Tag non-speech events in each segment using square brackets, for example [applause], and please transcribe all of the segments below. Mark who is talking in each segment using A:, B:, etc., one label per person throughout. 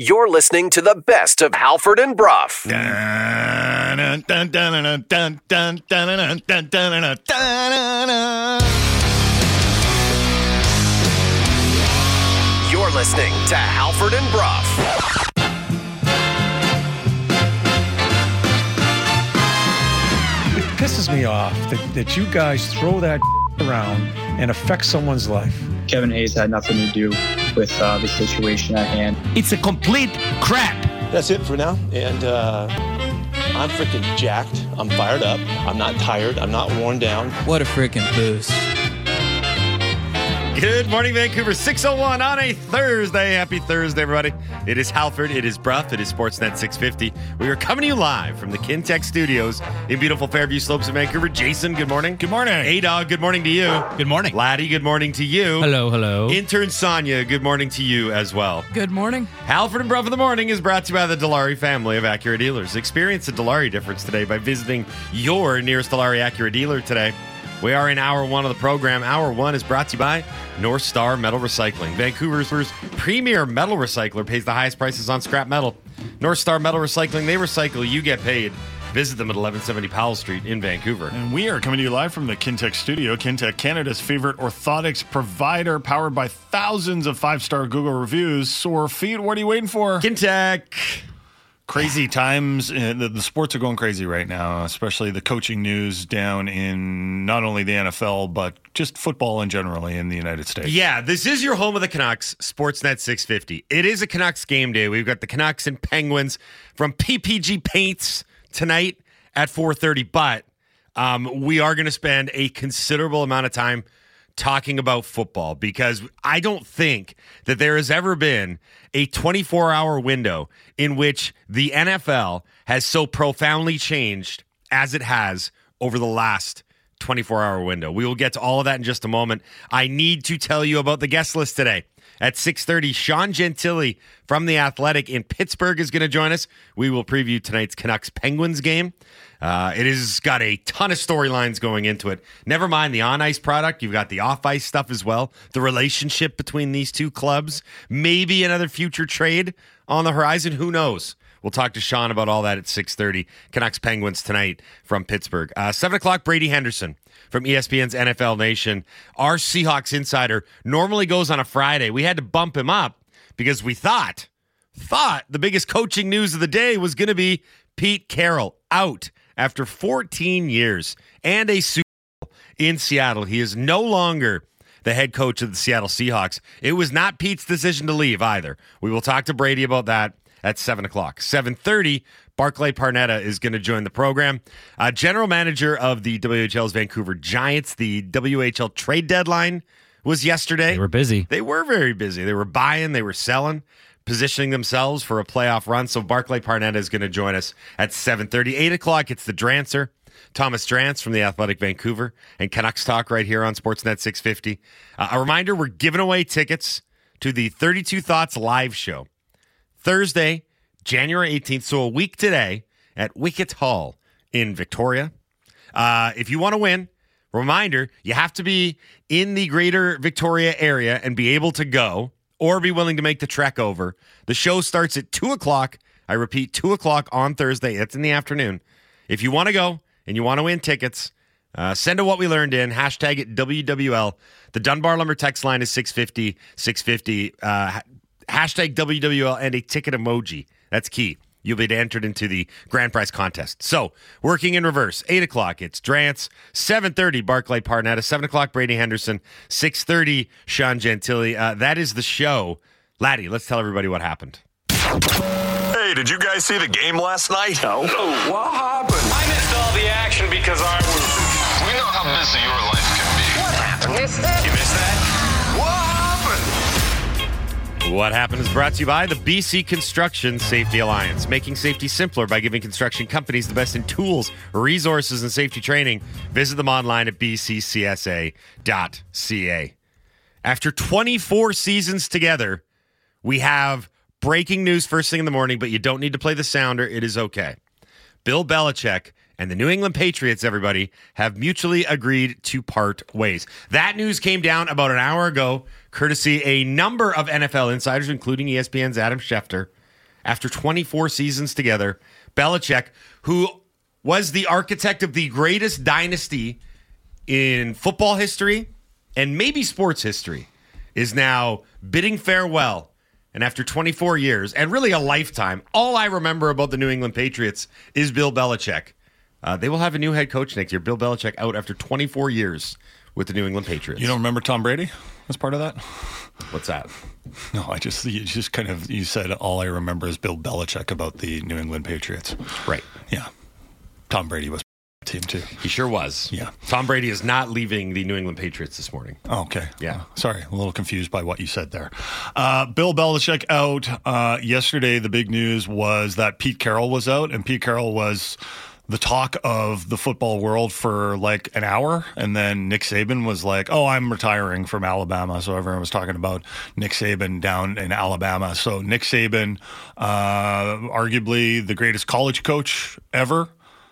A: You're listening to the best of Halford and Brough. You're listening to Halford and Brough.
B: It pisses me off that, that you guys throw that [laughs] around and affect someone's life.
C: Kevin Hayes had nothing to do with uh, the situation at hand.
D: It's a complete crap.
E: That's it for now. And uh, I'm freaking jacked. I'm fired up. I'm not tired. I'm not worn down.
F: What a freaking boost.
G: Good morning, Vancouver. 601 on a Thursday. Happy Thursday, everybody. It is Halford. It is Brough. It is Sportsnet 650. We are coming to you live from the Kintec Studios in beautiful Fairview Slopes of Vancouver. Jason, good morning.
B: Good morning.
G: Hey, Dog, good morning to you.
D: Good morning.
G: Laddie, good morning to you.
F: Hello, hello.
G: Intern Sonia, good morning to you as well.
F: Good morning.
G: Halford and Brough in the Morning is brought to you by the Dilawri family of Acura dealers. Experience the Dilawri difference today by visiting your nearest Dilawri Acura dealer today. We are in hour one of the program. Hour one is brought to you by North Star Metal Recycling. Vancouver's premier metal recycler pays the highest prices on scrap metal. North Star Metal Recycling, they recycle, you get paid. Visit them at 1170 Powell Street in Vancouver.
B: And we are coming to you live from the Kintec studio. Kintec, Canada's favorite orthotics provider, powered by thousands of five star Google reviews. Sore feet, what are you waiting for?
G: Kintec.
B: Crazy times. Uh, the, the sports are going crazy right now, especially the coaching news down in not only the NFL, but just football in generally in the United States.
G: Yeah, this is your home of the Canucks, Sportsnet 650. It is a Canucks game day. We've got the Canucks and Penguins from PPG Paints tonight at 4:30, but um, we are going to spend a considerable amount of time talking about football because I don't think that there has ever been a 24 hour window in which the NFL has so profoundly changed as it has over the last 24 hour window. We will get to all of that in just a moment. I need to tell you about the guest list today. At 6:30, Sean Gentille from the Athletic in Pittsburgh is going to join us. We will preview tonight's Canucks Penguins game. Uh, it has got a ton of storylines going into it. Never mind the on ice product, you've got the off ice stuff as well. The relationship between these two clubs, maybe another future trade on the horizon. Who knows? We'll talk to Sean about all that at 6.30. Canucks Penguins tonight from Pittsburgh. Uh, 7 o'clock, Brady Henderson from ESPN's NFL Nation. Our Seahawks insider normally goes on a Friday. We had to bump him up because we thought, thought the biggest coaching news of the day was going to be Pete Carroll out after 14 years and a Super Bowl in Seattle. He is no longer the head coach of the Seattle Seahawks. It was not Pete's decision to leave either. We will talk to Brady about that at 7 o'clock. 7.30, Barclay Parneta is going to join the program. Uh, general manager of the WHL's Vancouver Giants. The WHL trade deadline was yesterday.
F: They were busy.
G: They were very busy. They were buying, they were selling, positioning themselves for a playoff run. So Barclay Parneta is going to join us at 7.30. 8 o'clock, it's the Drancer. Thomas Drance from the Athletic Vancouver and Canucks Talk right here on Sportsnet 650. Uh, a reminder, we're giving away tickets to the 32 Thoughts live show. Thursday, January 18th, so a week today at Wicket Hall in Victoria. Uh, if you want to win, reminder, you have to be in the greater Victoria area and be able to go or be willing to make the trek over. The show starts at 2 o'clock. I repeat, 2 o'clock on Thursday. It's in the afternoon. If you want to go and you want to win tickets, uh, send a what we learned in, hashtag it WWL. The Dunbar Lumber text line is 650, 650, uh, hashtag WWL and a ticket emoji. That's key. You'll be entered into the grand prize contest. So, working in reverse, 8 o'clock, it's Drance. 7.30, Barclay Parneta. 7 o'clock, Brady Henderson. 6.30, Sean Gentille. Uh, that is the show. Laddie, let's tell everybody what happened.
H: Hey, did you guys see the game last night? No.
I: What happened? I missed all the action because I was.
H: We know how busy your life can be.
I: What happened? Missed it? You missed that?
H: What happened?
G: Is brought to you by the BC Construction Safety Alliance, making safety simpler by giving construction companies the best in tools, resources, and safety training. Visit them online at bccsa.ca. After 24 seasons together, we have breaking news first thing in the morning, but you don't need to play the sounder. It is okay. Bill Belichick and the New England Patriots, everybody, have mutually agreed to part ways. That news came down about an hour ago, courtesy a number of NFL insiders, including ESPN's Adam Schefter. after 24 seasons together. Belichick, who was the architect of the greatest dynasty in football history and maybe sports history, is now bidding farewell. And after 24 years and really a lifetime, all I remember about the New England Patriots is Bill Belichick. Uh, they will have a new head coach next year. Bill Belichick out after 24 years with the New England Patriots.
B: You don't remember Tom Brady as part of that?
G: What's that?
B: No, I just you just kind of you said all I remember is Bill Belichick about the New England Patriots.
G: Right.
B: Yeah, Tom Brady was team too.
G: He sure was.
B: Yeah.
G: Tom Brady is not leaving the New England Patriots this morning.
B: Oh, okay.
G: Yeah.
B: Uh, sorry, a little confused by what you said there. Uh, Bill Belichick out. Uh, yesterday, the big news was that Pete Carroll was out, and Pete Carroll was the talk of the football world for like an hour. And then Nick Saban was like, oh, I'm retiring from Alabama. So everyone was talking about Nick Saban down in Alabama. So Nick Saban, uh, arguably the greatest college coach ever,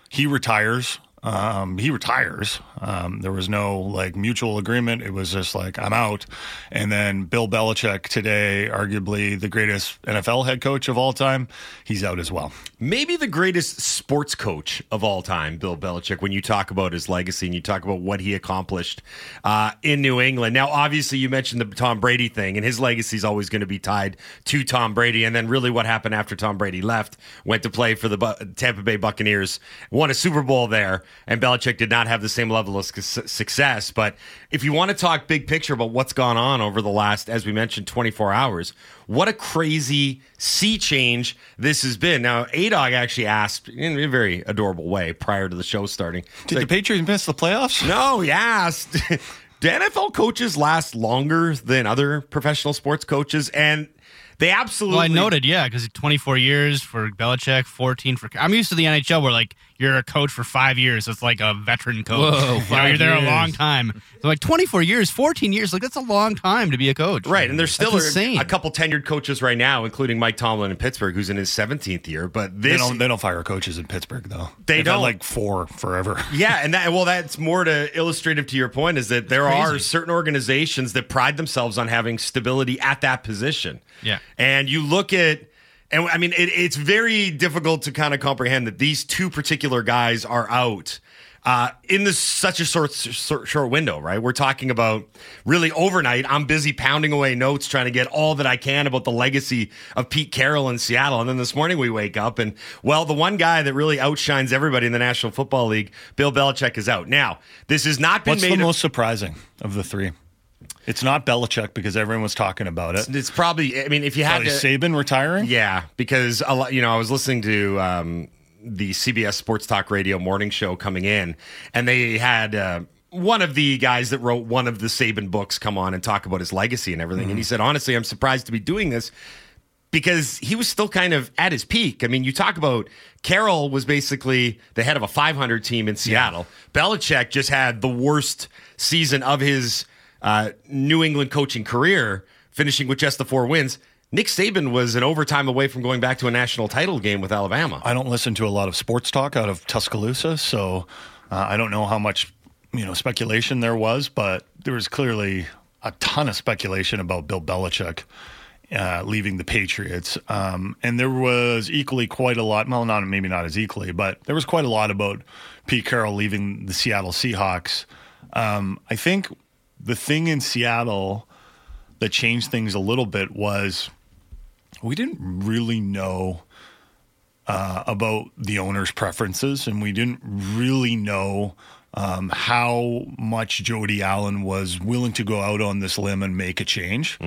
B: he retires. Um, he retires. Um, there was no like mutual agreement. It was just like I'm out. And then Bill Belichick today, arguably the greatest NFL head coach of all time, he's out as well.
G: Maybe the greatest sports coach of all time, Bill Belichick, when you talk about his legacy and you talk about what he accomplished uh, in New England. Now, obviously, you mentioned the Tom Brady thing, and his legacy is always going to be tied to Tom Brady. And then, really, what happened after Tom Brady left, went to play for the Bu- Tampa Bay Buccaneers, won a Super Bowl there, and Belichick did not have the same level of su- success. But if you want to talk big picture about what's gone on over the last, as we mentioned, 24 hours, what a crazy sea change this has been. Now, ADOG actually asked in a very adorable way prior to the show starting.
B: Did the Patriots miss the playoffs?
G: No, he asked. [laughs] Do NFL coaches last longer than other professional sports coaches? And they absolutely.
F: Well, I noted, yeah, because 24 years for Belichick, 14 for. I'm used to the NHL where like you're a coach for five years. So it's like a veteran coach.
J: Whoa, [laughs]
F: you know, you're there
J: years.
F: a long time. So like 24 years, 14 years, like that's a long time to be a coach.
G: Right, and there's still
F: That's
G: a, a couple tenured coaches right now, including Mike Tomlin in Pittsburgh, who's in his 17th year. But
B: They don't. They don't fire coaches in Pittsburgh though.
G: They
B: They've
G: don't.
B: like four forever. [laughs]
G: Yeah, and that well, that's more to illustrative to your point is that there are certain organizations that pride themselves on having stability at that position.
F: Yeah.
G: and you look at. And I mean, it, it's very difficult to kind of comprehend that these two particular guys are out uh, in this such a short, short short window, right? We're talking about really overnight. I'm busy pounding away notes trying to get all that I can about the legacy of Pete Carroll in Seattle, and then this morning we wake up and well, the one guy that really outshines everybody in the National Football League, Bill Belichick, is out. Now, this has not been
B: What's
G: made.
B: the most surprising of the three? It's not Belichick because everyone was talking about it.
G: it's probably. I mean, if you had
B: Probably
G: to,
B: Saban retiring.
G: Yeah, because a lot, you know, I was listening to um, the CBS Sports Talk Radio morning show coming in, and they had uh, one of the guys that wrote one of the Saban books come on and talk about his legacy and everything. And he said, honestly, I'm surprised to be doing this because he was still kind of at his peak. I mean, you talk about Carroll was basically the head of a 500 team in Seattle. Belichick just had the worst season of his uh, New England coaching career, finishing with just the four wins. Nick Saban was an overtime away from going back to a national title game with Alabama.
B: I don't listen to a lot of sports talk out of Tuscaloosa, so uh, I don't know how much you know speculation there was, but there was clearly a ton of speculation about Bill Belichick uh, leaving the Patriots, um, and there was equally quite a lot. Well, not maybe not as equally, but there was quite a lot about Pete Carroll leaving the Seattle Seahawks. Um, I think the thing in Seattle that changed things a little bit was we didn't really know uh, about the owner's preferences, and we didn't really know um, how much Jody Allen was willing to go out on this limb and make a change.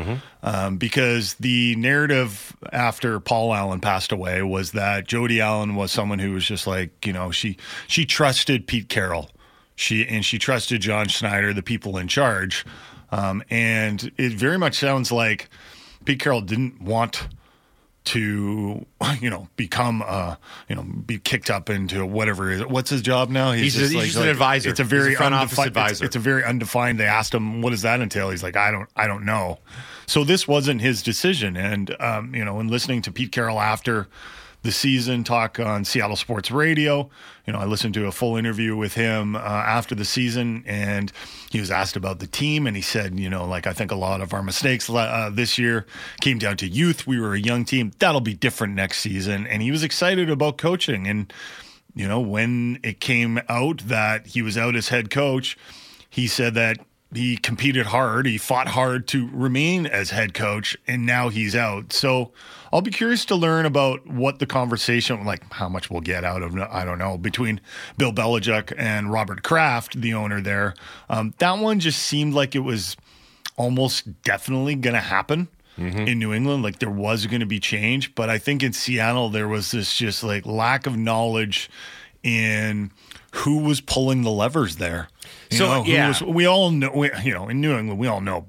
B: Um, because the narrative after Paul Allen passed away was that Jody Allen was someone who was just like, you know, she she trusted Pete Carroll, she and she trusted John Schneider, the people in charge, um, and it very much sounds like Pete Carroll didn't want to [laughs] you know become uh you know be kicked up into whatever is. What's his job now?
G: He's a- he's just an advisor.
B: it's a very
G: a front office
B: undefined it's-
G: advisor.
B: it's, a very undefined they asked him what does that entail? He's like i don't i don't know. So this wasn't his decision. And um you know in listening to pete carroll after the season talk on Seattle Sports Radio. You know, I listened to a full interview with him uh, after the season, and he was asked about the team, and he said, you know, like I think a lot of our mistakes uh, this year came down to youth. We were a young team. That'll be different next season, and he was excited about coaching. And you know, when it came out that he was out as head coach, he said that he competed hard. He fought hard to remain as head coach, and now he's out. So I'll be curious to learn about what the conversation, like how much we'll get out of, I don't know, between Bill Belichick and Robert Kraft, the owner there. Um, that one just seemed like it was almost definitely going to happen. Mm-hmm. In New England, like there was going to be change, but I think in Seattle there was this just like lack of knowledge in who was pulling the levers there. You
G: so
B: know,
G: yeah,
B: was, we all know. We, you know, in New England, we all know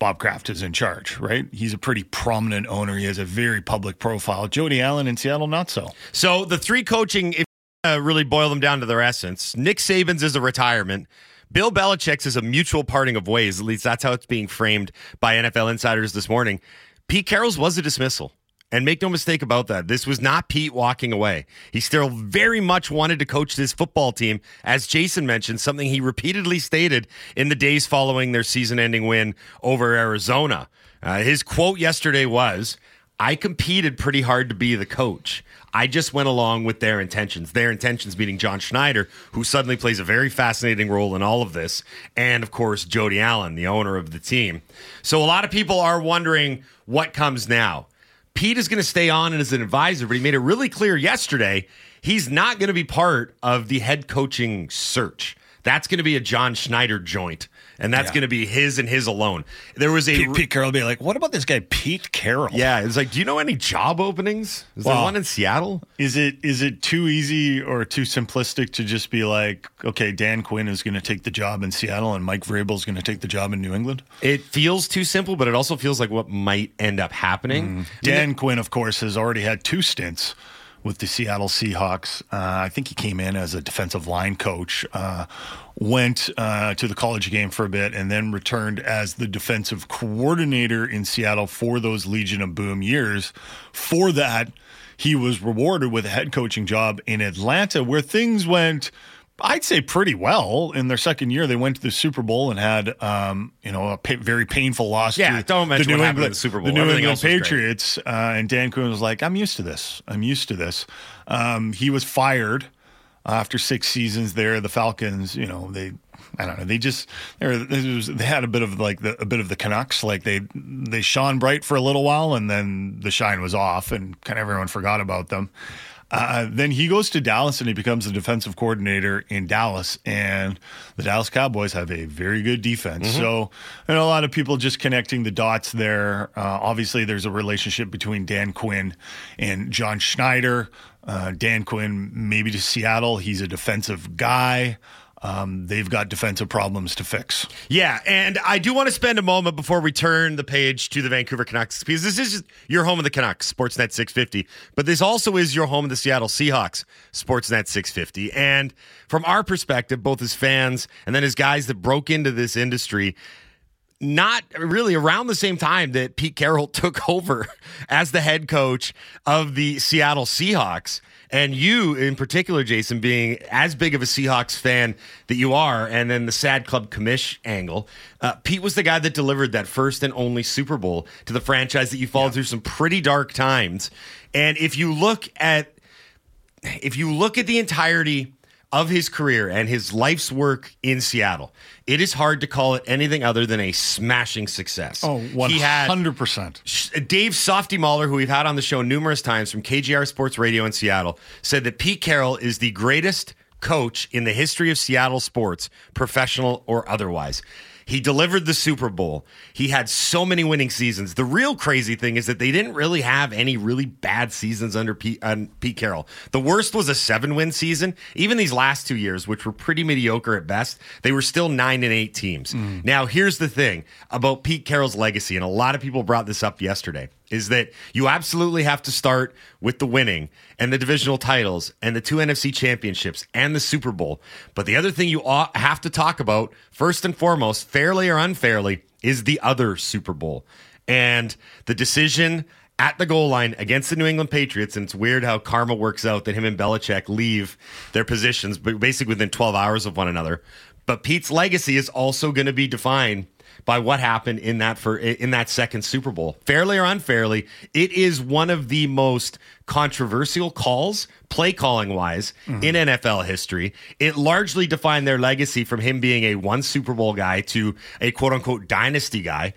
B: Bob Kraft is in charge, right? He's a pretty prominent owner. He has a very public profile. Jody Allen in Seattle, not so.
G: So the three coaching, if you really boil them down to their essence, Nick Saban's is a retirement. Bill Belichick's is a mutual parting of ways. At least that's how it's being framed by NFL insiders this morning. Pete Carroll's was a dismissal. And make no mistake about that. This was not Pete walking away. He still very much wanted to coach this football team, as Jason mentioned, something he repeatedly stated in the days following their season ending win over Arizona. Uh, his quote yesterday was I competed pretty hard to be the coach. I just went along with their intentions. Their intentions being John Schneider, who suddenly plays a very fascinating role in all of this, and of course, Jody Allen, the owner of the team. So a lot of people are wondering what comes now. Pete is going to stay on as an advisor, but he made it really clear yesterday he's not going to be part of the head coaching search. That's going to be a John Schneider joint, and that's yeah. going to be his and his alone. There was a
B: Pete, Pete Carroll be like, "What about this guy Pete Carroll?"
G: Yeah, it's like, do you know any job openings? Is well, there one in Seattle?
B: Is it is it too easy or too simplistic to just be like, okay, Dan Quinn is going to take the job in Seattle and Mike Vrabel is going to take the job in New England?
G: It feels too simple, but it also feels like what might end up happening. Mm.
B: Dan Quinn, of course, has already had two stints with the Seattle Seahawks. Uh, I think he came in as a defensive line coach, uh, went uh, to the college game for a bit, and then returned as the defensive coordinator in Seattle for those Legion of Boom years. For that, he was rewarded with a head coaching job in Atlanta, where things went I'd say pretty well in their second year. They went to the Super Bowl and had, um, you know, a pa- very painful loss.
G: Yeah,
B: to
G: don't mention
B: the New England,
G: the Super Bowl.
B: The New
G: Everything
B: England Patriots. Uh, and Dan Quinn was like, "I'm used to this. I'm used to this." Um, he was fired after six seasons there. The Falcons, you know, they. I don't know. They just they, were, they had a bit of like the, a bit of the Canucks. Like they they shone bright for a little while, and then the shine was off, and kind of everyone forgot about them. Uh, then he goes to Dallas and he becomes the defensive coordinator in Dallas. And the Dallas Cowboys have a very good defense. Mm-hmm. So, and a lot of people just connecting the dots there. Uh, obviously, there's a relationship between Dan Quinn and John Schneider. Uh, Dan Quinn, maybe to Seattle, he's a defensive guy um, they've got defensive problems to fix.
G: Yeah, and I do want to spend a moment before we turn the page to the Vancouver Canucks because this is your home of the Canucks, Sportsnet 650, but this also is your home of the Seattle Seahawks, Sportsnet 650. And from our perspective, both as fans and then as guys that broke into this industry, not really around the same time that Pete Carroll [laughs] took over as the head coach of the Seattle Seahawks. And you, in particular, Jason, being as big of a Seahawks fan that you are, and then the sad club commish angle, uh, Pete was the guy that delivered that first and only Super Bowl to the franchise that you followed yeah. through some pretty dark times. And if you look at, if you look at the entirety of his career and his life's work in Seattle, it is hard to call it anything other than a smashing success.
B: Oh, 100%.
G: Dave Softy Mahler, who we've had on the show numerous times from KJR Sports Radio in Seattle, said that Pete Carroll is the greatest coach in the history of Seattle sports, professional or otherwise. He delivered the Super Bowl. He had so many winning seasons. The real crazy thing is that they didn't really have any really bad seasons under Pete, uh, Pete Carroll. The worst was a seven win season. Even these last two years, which were pretty mediocre at best, they were still nine and eight teams. Mm. Now, here's the thing about Pete Carroll's legacy, and a lot of people brought this up yesterday is that you absolutely have to start with the winning and the divisional titles and the two NFC championships and the Super Bowl. But the other thing you have to talk about, first and foremost, fairly or unfairly, is the other Super Bowl. And the decision at the goal line against the New England Patriots. And it's weird how karma works out that him and Belichick leave their positions, but basically within 12 hours of one another. But Pete's legacy is also going to be defined by what happened in that for in that second Super Bowl. Fairly or unfairly, it is one of the most controversial calls, play calling wise, mm-hmm. in NFL history. It largely defined their legacy from him being a one Super Bowl guy to a quote unquote dynasty guy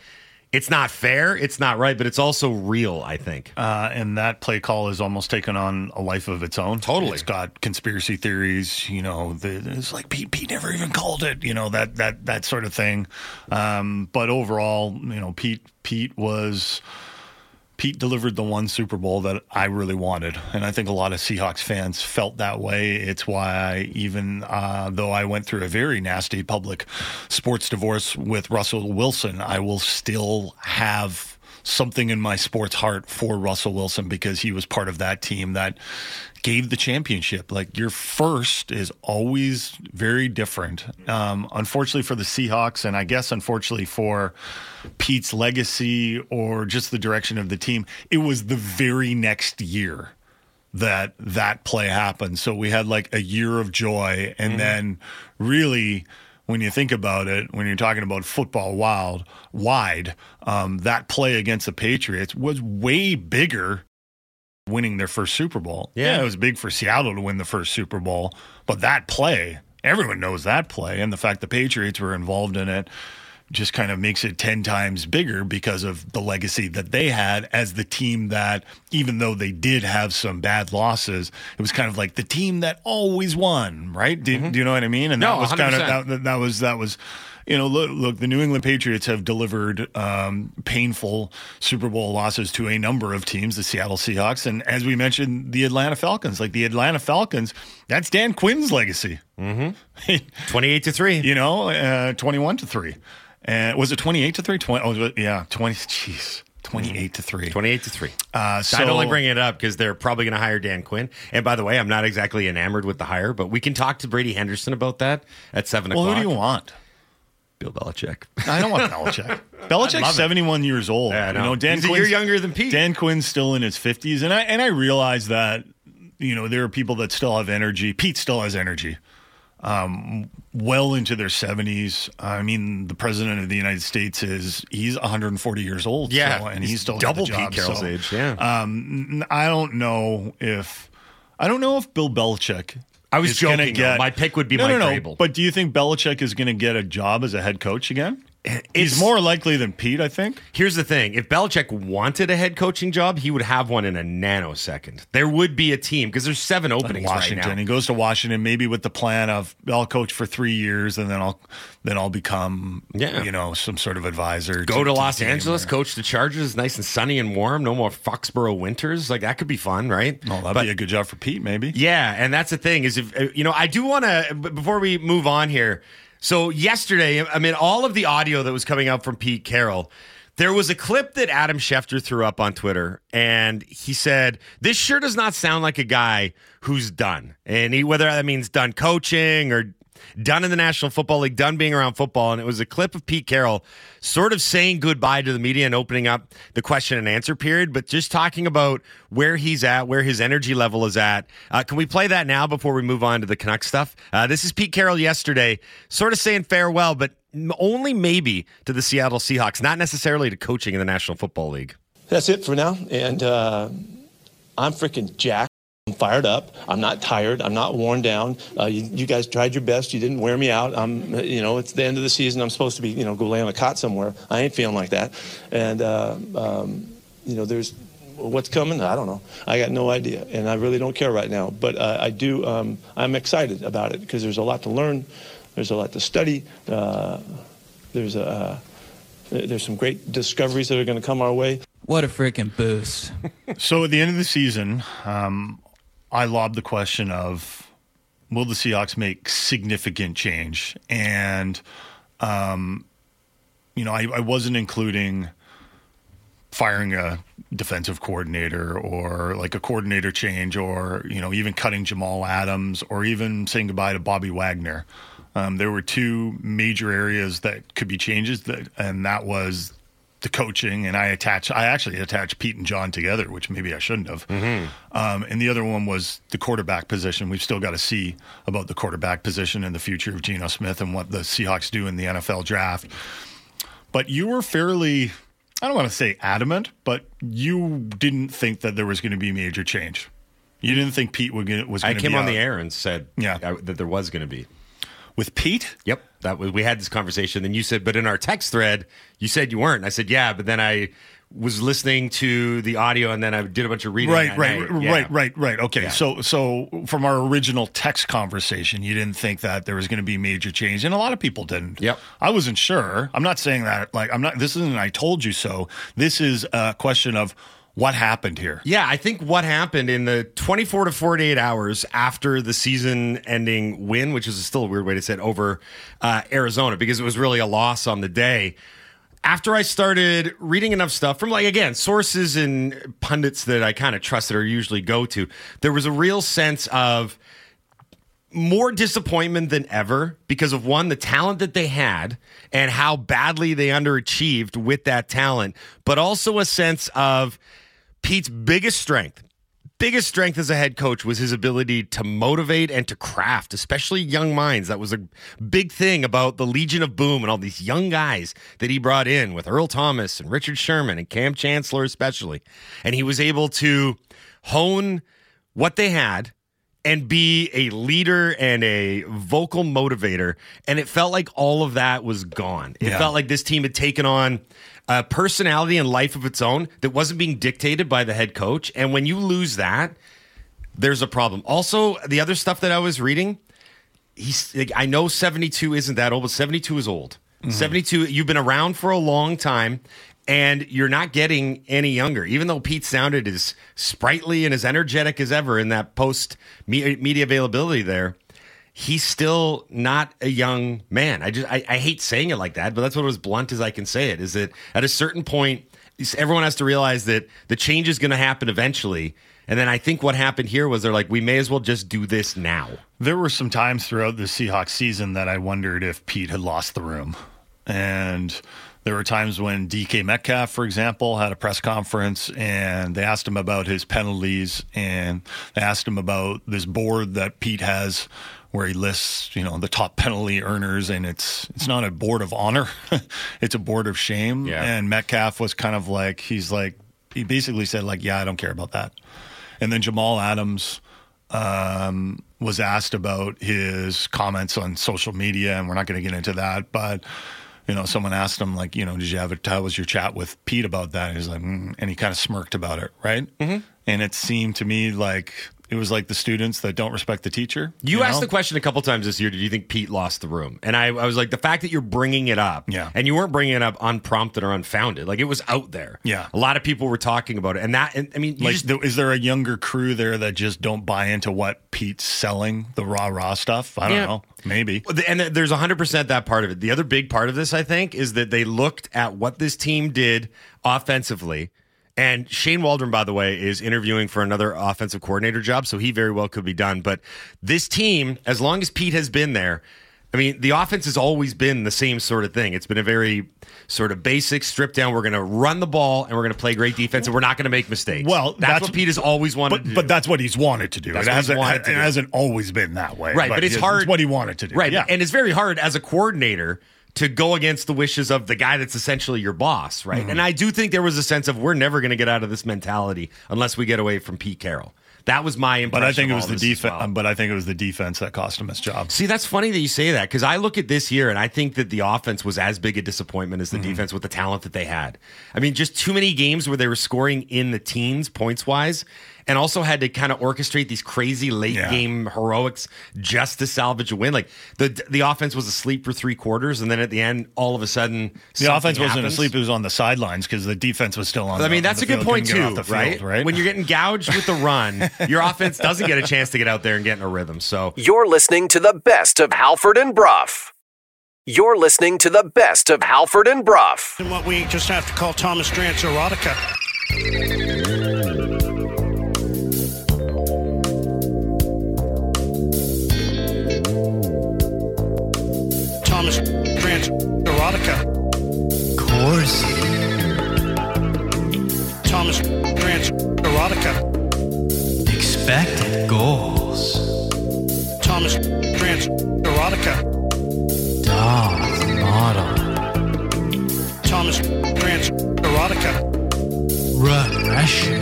G: it's not fair, it's not right, but it's also real, I think.
B: Uh, and that play call is almost taken on a life of its own.
G: Totally.
B: It's got conspiracy theories, you know, the, it's like Pete, Pete never even called it, you know, that, that, that sort of thing. Um, but overall, you know, Pete, Pete was Pete delivered the one Super Bowl that I really wanted. And I think a lot of Seahawks fans felt that way. It's why I, even uh, though I went through a very nasty public sports divorce with Russell Wilson, I will still have something in my sports heart for Russell Wilson because he was part of that team that gave the championship. Like your first is always very different. Um, unfortunately for the Seahawks, and I guess unfortunately for Pete's legacy or just the direction of the team, it was the very next year that that play happened. So we had like a year of joy, and mm-hmm. then really when you think about it, when you're talking about football wild wide, um, that play against the Patriots was way bigger winning their first Super Bowl. Yeah. yeah, it was big for Seattle to win the first Super Bowl, but that play, everyone knows that play, and the fact the Patriots were involved in it just kind of makes it 10 times bigger because of the legacy that they had as the team that, even though they did have some bad losses, it was kind of like the team that always won, right? Do, mm-hmm. do you know what I mean? And
G: no,
B: that was
G: 100%.
B: kind of, that, that was, that was, you know, look, look, the New England Patriots have delivered um, painful Super Bowl losses to a number of teams, the Seattle Seahawks, and as we mentioned, the Atlanta Falcons. Like the Atlanta Falcons, that's Dan Quinn's legacy.
G: Mm-hmm. [laughs] 28 to 3.
B: You know, uh, 21 to 3. And was it 28 to 3? 20, oh, yeah, 20. Jeez. 28 to 3.
G: 28 to 3. Uh, so, I'd only bring it up because they're probably going to hire Dan Quinn. And by the way, I'm not exactly enamored with the hire, but we can talk to Brady Henderson about that at 7
B: well,
G: o'clock.
B: Well, who do you want?
G: Bill Belichick.
B: I don't want Belichick. [laughs] Belichick's 71 years old.
G: Yeah,
B: you know, Dan
G: He's
B: Quinn's,
G: younger than Pete.
B: Dan Quinn's still in his 50s. And I, and I realize that, you know, there are people that still have energy. Pete still has energy um, well into their 70s. I mean, the president of the United States is he's 140 years old.
G: Yeah,
B: so, and he's, he's still
G: double
B: Pete
G: Carroll's
B: so,
G: age. Yeah,
B: um, I don't know if I don't know if Bill Belichick.
G: I was joking. Get, my pick would be
B: no,
G: Mike
B: no,
G: no. Vrabel.
B: But do you think Belichick is going to get a job as a head coach again? He's more likely than Pete, I think.
G: Here's the thing: if Belichick wanted a head coaching job, he would have one in a nanosecond. There would be a team because there's seven openings
B: Washington.
G: right now.
B: He goes to Washington, maybe with the plan of I'll coach for three years and then I'll then I'll become yeah. you know some sort of advisor.
G: Go to, to Los Angeles, coach the Chargers, nice and sunny and warm. No more Foxborough winters. Like that could be fun, right?
B: Oh, that'd but, be a good job for Pete, maybe.
G: Yeah, and that's the thing is if uh, you know I do want to before we move on here. So yesterday, I mean, all of the audio that was coming out from Pete Carroll, there was a clip that Adam Schefter threw up on Twitter, and he said, "This sure does not sound like a guy who's done." And he, whether that means done coaching or done in the National Football League, done being around football. And it was a clip of Pete Carroll sort of saying goodbye to the media and opening up the question and answer period, but just talking about where he's at, where his energy level is at. Uh, can we play that now before we move on to the Canuck stuff? Uh, this is Pete Carroll yesterday, sort of saying farewell, but only maybe to the Seattle Seahawks, not necessarily to coaching in the National Football League.
E: That's it for now. And uh, I'm freaking jacked. I'm fired up. I'm not tired. I'm not worn down. Uh, you, you, guys tried your best. You didn't wear me out. I'm, you know, it's the end of the season. I'm supposed to be, you know, go lay on a cot somewhere. I ain't feeling like that. And, uh, um, you know, there's what's coming. I don't know. I got no idea, and I really don't care right now. But uh, I do. Um, I'm excited about it because there's a lot to learn. There's a lot to study. Uh, there's a uh, there's some great discoveries that are going to come our way.
J: What a freaking boost! [laughs]
B: so at the end of the season, um, I lobbed the question of will the Seahawks make significant change? And, um, you know, I, I wasn't including firing a defensive coordinator or like a coordinator change or, you know, even cutting Jamal Adams or even saying goodbye to Bobby Wagner. Um, there were two major areas that could be changes, that, and that was the coaching, and I attach. I actually attached Pete and John together, which maybe I shouldn't have. Um, and the other one was the quarterback position. We've still got to see about the quarterback position and the future of Geno Smith and what the Seahawks do in the NFL draft. But you were fairly. I don't want to say adamant, but you didn't think that there was going to be major change. You didn't think Pete would was
G: I
B: going to
G: came on
B: out.
G: the air and said
B: Yeah.
G: I- that there was going to be.
B: With Pete.
G: Yep, that was we had this conversation. Then you said, but in our text thread, you said you weren't. I said, yeah, but then I was listening to the audio and then I did a bunch of reading.
B: Right, right.
G: Yeah.
B: right, right, right. Okay,
G: Yeah.
B: so so from our original text conversation, you didn't think that there was going to be major change, and a lot of people didn't.
G: Yep.
B: I wasn't sure. I'm not saying that. Like, I'm not. This isn't. I told you so. This is a question of what happened here.
G: Yeah, I think what happened in the 24 to 48 hours after the season ending win, which is still a weird way to say it, over uh, Arizona, because it was really a loss on the day. After I started reading enough stuff from, like, again, sources and pundits that I kind of trusted or usually go to, there was a real sense of more disappointment than ever because of one, the talent that they had and how badly they underachieved with that talent, but also a sense of Pete's biggest strength. Biggest strength as a head coach was his ability to motivate and to craft, especially young minds. That was a big thing about the Legion of Boom and all these young guys that he brought in with Earl Thomas and Richard Sherman and Kam Chancellor, especially. And he was able to hone what they had and be a leader and a vocal motivator. And it felt like all of that was gone. It
B: Yeah.
G: felt like this team had taken on a personality and life of its own that wasn't being dictated by the head coach. And when you lose that, there's a problem. Also, the other stuff that I was reading, he's like, I know 72 isn't that old, but 72 is old. Mm-hmm. 72, you've been around for a long time and you're not getting any younger. Even though Pete sounded as sprightly and as energetic as ever in that post media availability there, he's still not a young man. I just I, I hate saying it like that, but that's what as blunt as I can say it. Is that at a certain point, everyone has to realize that the change is going to happen eventually. And then I think what happened here was they're like, we may as well just do this now.
B: There were some times throughout the Seahawks season that I wondered if Pete had lost the room. And there were times when DK Metcalf, for example, had a press conference and they asked him about his penalties and they asked him about this board that Pete has where he lists, you know, the top penalty earners and it's it's not a board of honor. [laughs] it's a board of shame.
G: Yeah.
B: And Metcalf was kind of like he's like he basically said like, "Yeah, I don't care about that." And then Jamal Adams um, was asked about his comments on social media, and we're not going to get into that. But you know, someone asked him like, you know, did you have a how was your chat with Pete about that? And he's like, mm, and he kind of smirked about it, right? Mm-hmm. And it seemed to me like it was like the students that don't respect the teacher.
G: You, asked
B: know?
G: the question a couple times this year. Did you think Pete lost the room? And I, I was like, the fact that you're bringing it up,
B: Yeah.
G: and you weren't bringing it up unprompted or unfounded, like it was out there.
B: Yeah.
G: a lot of people were talking about it, and that, and, I mean,
B: Like,
G: just,
B: is there a younger crew there that just don't buy into what Pete's selling, the raw raw stuff? I don't
G: Yeah.
B: know. Maybe.
G: And there's 100% that part of it. The other big part of this, I think, is that they looked at what this team did offensively. And Shane Waldron, by the way, is interviewing for another offensive coordinator job, so he very well could be done. But this team, as long as Pete has been there, I mean, the offense has always been the same sort of thing. It's been a very sort of basic strip down. We're going to run the ball and we're going to play great defense, and we're not going to make mistakes.
B: Well,
G: that's,
B: that's-
G: what Pete has always wanted
B: But
G: to do.
B: but that's what he's wanted to do.
G: That's
B: it hasn't, it
G: do.
B: hasn't always been that way.
G: Right, but, it's
B: it's-
G: hard.
B: what he wanted to do.
G: Right,
B: Yeah.
G: and it's very hard as a coordinator to go against the wishes of the guy that's essentially your boss, right?
B: Mm-hmm.
G: And I do think there was a sense of we're never going to get out of this mentality unless we get away from Pete Carroll. That was my impression.
B: But I think it was the defense.
G: well.
B: But I think it was the defense that cost him his job.
G: See, that's funny that you say that because I look at this year and I think that the offense was as big a disappointment as the
B: Mm-hmm.
G: defense with the talent that they had. I mean, just too many games where they were scoring in the teens points wise and also had to kind of orchestrate these crazy late
B: Yeah.
G: game heroics just to salvage a win. Like the the offense was asleep for three quarters and then at the end, all of a sudden,
B: The offense wasn't
G: happens.
B: asleep; it was on the sidelines because the defense was still on.
G: I
B: the-
G: mean,
B: on
G: that's
B: the
G: a good
B: field,
G: point too,
B: get off the
G: right?
B: right?
G: When you're getting gouged with the run, [laughs] your offense doesn't get a chance to get out there and get in a rhythm. So
A: You're listening to the best of Halford and Brough. You're listening to the best of Halford and Brough.
J: And what we just have to call Thomas Drance erotica. Erotica. Course. Thomas Grant's Erotica.
D: Expected goals.
J: Thomas Grant's Erotica.
D: Doll model.
J: Thomas Grant's Erotica.
D: Regression.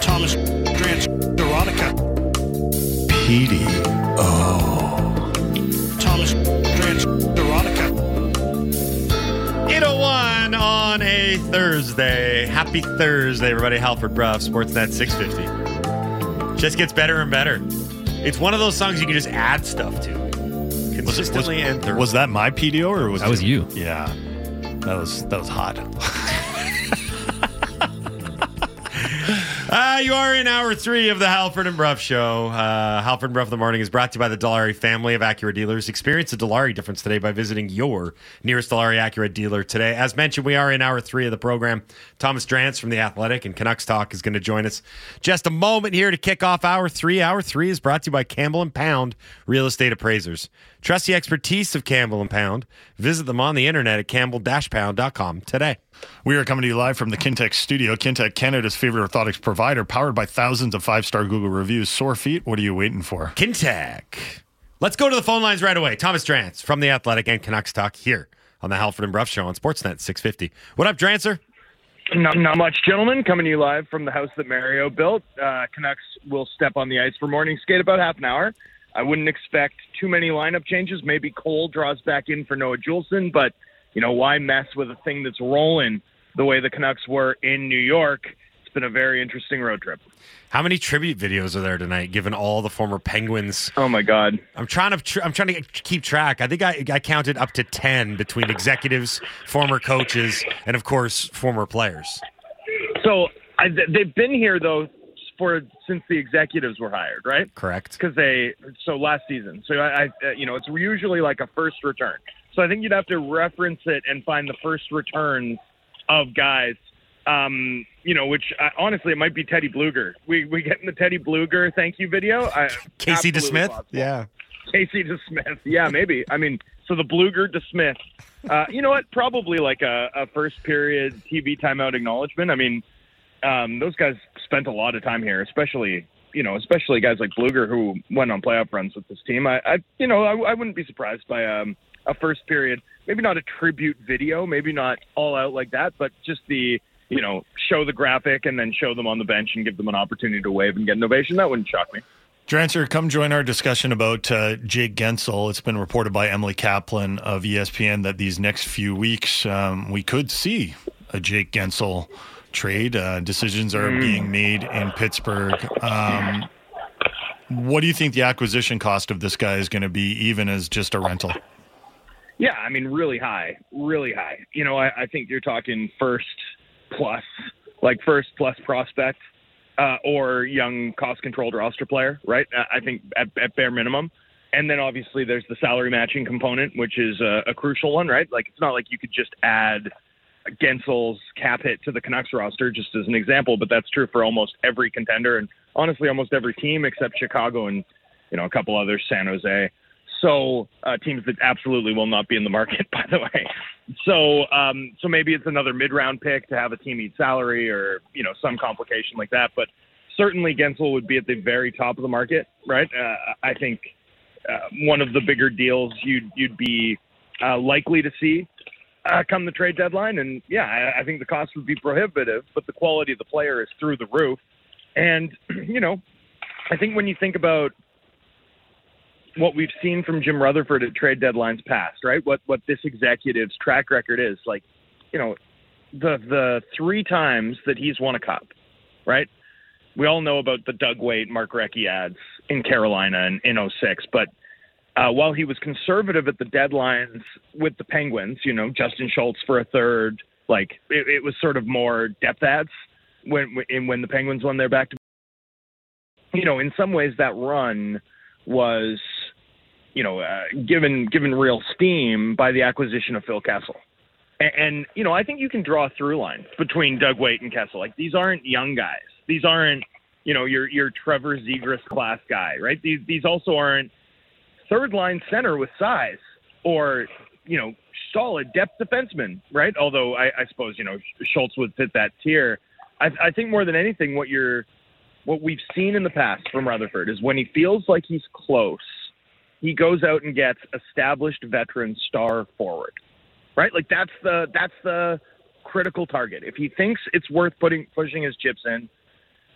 J: Thomas Grant's Erotica.
B: PDO.
G: On a Thursday. Happy Thursday, everybody. Halford Brough, Sportsnet 650. Just gets better and better. It's one of those songs you can just add stuff to. Consistently and thoroughly.
B: Was that my PDO or was
K: That was you.
B: Yeah, that was that was hot. [laughs]
G: Uh, you are in hour three of the Halford and Brough show. Uh, Halford and Brough in the morning is brought to you by the Dilawri family of Acura dealers. Experience the Dilawri difference today by visiting your nearest Dilawri Acura dealer today. As mentioned, we are in hour three of the program. Thomas Drance from The Athletic and Canucks Talk is going to join us just a moment here to kick off hour three. Hour three is brought to you by Campbell and Pound Real Estate Appraisers. Trust the expertise of Campbell and Pound. Visit them on the internet at campbell-pound.com today.
B: We are coming to you live from the Kintec studio. Kintec, Canada's favorite orthotics provider, powered by thousands of five star Google reviews. Sore feet, what are you waiting for?
G: Kintec. Let's go to the phone lines right away. Thomas Drance from The Athletic and Canucks Talk here on the Halford and Brough Show on Sportsnet 650. What up, Drancer?
L: Not, not much, gentlemen. Coming to you live from the house that Mario built. Uh, Canucks will step on the ice for morning skate about half an hour. I wouldn't expect too many lineup changes. Maybe Cole draws back in for Noah Juulsen, but you know why mess with a thing that's rolling the way the Canucks were in New York? It's been a very interesting road trip.
G: How many tribute videos are there tonight? Given all the former Penguins.
L: Oh my God!
G: I'm trying to tr- I'm trying to keep track. I think I, I counted up to ten between executives, former coaches, and of course former players.
L: So I, they've been here though for since the executives were hired, right?
G: Correct.
L: Because they so last season. So I, I, uh, you know, it's usually like a first return. So I think you'd have to reference it and find the first returns of guys. Um, you know, which uh, honestly, it might be Teddy Blueger. We we getting the Teddy Blueger thank you video. I, [laughs]
G: Casey
L: absolutely
G: DeSmith.
L: possible.
G: Yeah.
L: Casey DeSmith. Yeah, maybe. I mean, so the Blueger DeSmith. Uh, you know what? Probably like a, a first period TV timeout acknowledgement. I mean, um, those guys spent a lot of time here, especially you know, especially guys like Blueger who went on playoff runs with this team. I, I you know, I, I wouldn't be surprised by um, a first period, maybe not a tribute video, maybe not all out like that, but just the you know, show the graphic and then show them on the bench and give them an opportunity to wave and get an ovation. That wouldn't shock me.
B: Drancer, come join our discussion about uh, Jake Guentzel. It's been reported by Emily Kaplan of ESPN that these next few weeks um, we could see a Jake Guentzel trade. Uh, decisions are
L: Mm.
B: being made in Pittsburgh. Um, what do you think the acquisition cost of this guy is going to be, even as just a rental?
L: Yeah, I mean, really high, really high. You know, I, I think you're talking first plus, like first plus prospect, uh, or young cost controlled roster player, right? I think at, at bare minimum. And then obviously there's the salary matching component, which is a, a crucial one, right? Like it's not like you could just add Guentzel's cap hit to the Canucks roster, just as an example, but that's true for almost every contender and honestly almost every team except Chicago and you know a couple others, San Jose. So uh, teams that absolutely will not be in the market, [laughs] by the way. So um, so maybe it's another mid-round pick to have a team eat salary or you know some complication like that. But certainly Guentzel would be at the very top of the market, right? Uh, I think uh, one of the bigger deals you'd you'd be uh, likely to see uh, come the trade deadline. And yeah, I, I think the cost would be prohibitive, but the quality of the player is through the roof. And [clears throat] you know, I think when you think about what we've seen from Jim Rutherford at trade deadlines past, right? What what this executive's track record is like, you know, the the three times that he's won a cup, right? We all know about the Doug Weight, Mark Recchi ads in Carolina in, in 06, but uh, while he was conservative at the deadlines with the Penguins, you know, Justin Schultz for a third, like it, it was sort of more depth ads when when the Penguins won their back to. You know, in some ways that run was, you know, uh, given given real steam by the acquisition of Phil Kessel. And, and you know, I think you can draw a through line between Doug Weight and Kessel. Like these aren't young guys. These aren't, you know, your your Trevor Zegras class guy, right? These these also aren't third line center with size or you know solid depth defenseman, right? Although I, I suppose you know Schultz would fit that tier. I, I think more than anything, what you're what we've seen in the past from Rutherford is when he feels like he's close, he goes out and gets established veteran star forward. Right? Like that's the that's the critical target. If he thinks it's worth putting pushing his chips in,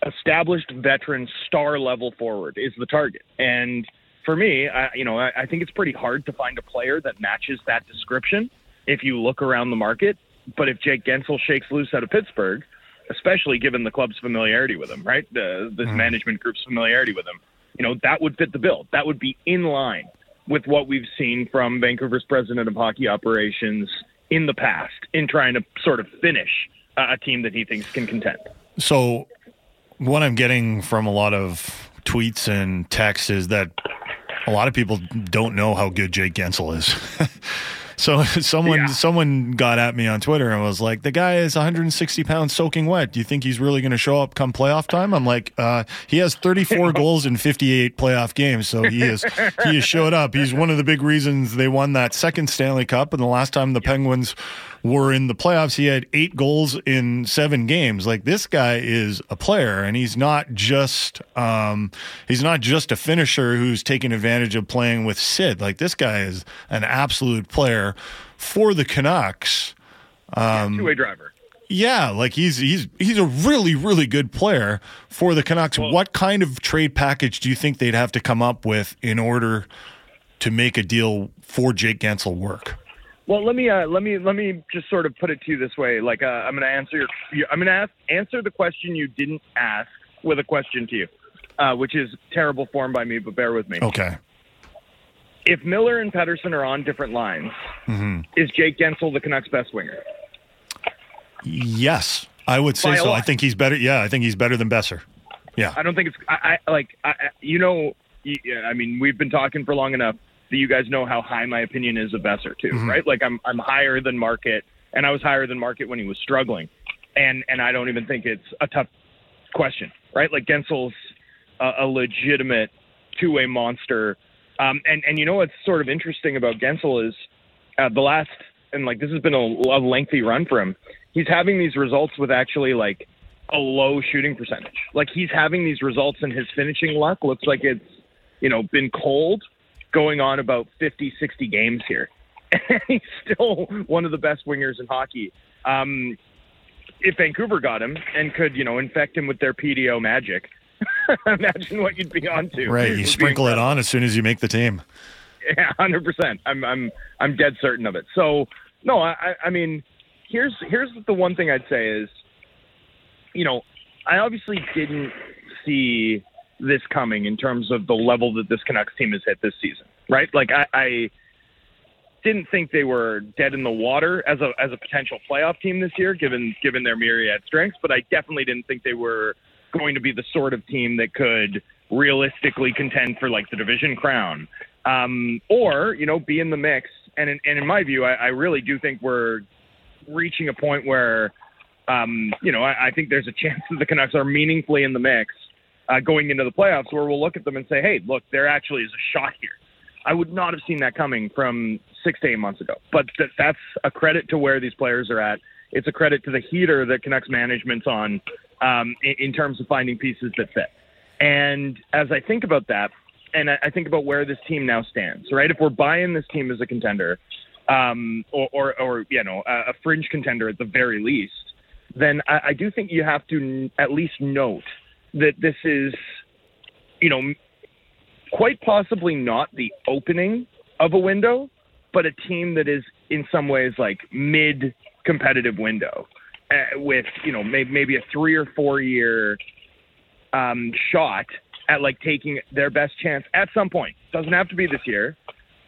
L: established veteran star level forward is the target. And for me, I, you know, I, I think it's pretty hard to find a player that matches that description if you look around the market. But if Jake Guentzel shakes loose out of Pittsburgh, especially given the club's familiarity with him, right? The, this mm-hmm. management group's familiarity with him, you know, that would fit the bill. That would be in line with what we've seen from Vancouver's president of hockey operations in the past in trying to sort of finish a team that he thinks can contend.
B: So, what I'm getting from a lot of tweets and texts is that a lot of people don't know how good Jake Guentzel is. [laughs] so someone someone got at me on Twitter and was like, "The guy is 160 pounds soaking wet. Do you think he's really going to show up come playoff time?" I'm like, uh, "He has 34 [laughs] goals in 58 playoff games, so he is he has showed up. He's one of the big reasons they won that second Stanley Cup, and the last time the Penguins." Were in the playoffs. He had eight goals in seven games. Like this guy is a player, and he's not just um, he's not just a finisher who's taking advantage of playing with Sid. Like this guy is an absolute player for the Canucks. Um,
L: Two way driver.
B: yeah, like he's he's he's a really really good player for the Canucks. what kind of trade package do you think they'd have to come up with in order to make a deal for Jake Guentzel work?
L: Well, let me uh, let me let me just sort of put it to you this way. Like, uh, I'm going to answer your, your I'm going to ask answer the question you didn't ask with a question to you, uh, which is terrible form by me, but bear with me.
B: Okay.
L: If Miller and Pedersen are on different lines,
B: hmm
L: is Jake Guentzel the Canucks' best winger?
B: Yes, I would say
L: By
B: so. I think he's better. Yeah, I think he's better than Boeser. Yeah.
L: I don't think it's I, I like I- you know. I mean, we've been talking for long enough that you guys know how high my opinion is of Boeser too,
B: Mhm.
L: right? Like I'm I'm higher than market, and I was higher than market when he was struggling, and and I don't even think it's a tough question, right? Like Guentzel's a, a legitimate two way monster, um, and and you know what's sort of interesting about Guentzel is uh, the last and like this has been a, a lengthy run for him. He's having these results with actually like a low shooting percentage. Like he's having these results and his finishing luck looks like it's, you know, been cold going on about 50, 60 games here. [laughs] And he's still one of the best wingers in hockey. Um, if Vancouver got him and could, you know, infect him with their PDO magic, [laughs] imagine what you'd be onto.
B: Right. You sprinkle it on as soon as you make the team.
L: Yeah, [laughs] hundred percent. I'm I'm I'm dead certain of it. So no, I I- I mean, here's here's the one thing I'd say is, you know, I obviously didn't see this coming in terms of the level that this Canucks team has hit this season, right? Like I, I didn't think they were dead in the water as a as a potential playoff team this year, given given their myriad strengths. But I definitely didn't think they were going to be the sort of team that could realistically contend for like the division crown, um, or you know be in the mix. And in, and in my view, I, I really do think we're reaching a point where, um, you know, I, I think there's a chance that the Canucks are meaningfully in the mix uh, going into the playoffs, where we'll look at them and say, hey, look, there actually is a shot here. I would not have seen that coming from six to eight months ago. But th- that's a credit to where these players are at. It's a credit to the heater that Canucks management's on um, in, in terms of finding pieces that fit. And as I think about that, and I, I think about where this team now stands, right? If we're buying this team as a contender, um, or, or, or you know, a, a fringe contender at the very least, then I, I do think you have to n- at least note that this is, you know, quite possibly not the opening of a window, but a team that is in some ways like mid competitive window uh, with, you know, maybe, maybe a three or four year um, shot at like taking their best chance at some point. Doesn't have to be this year.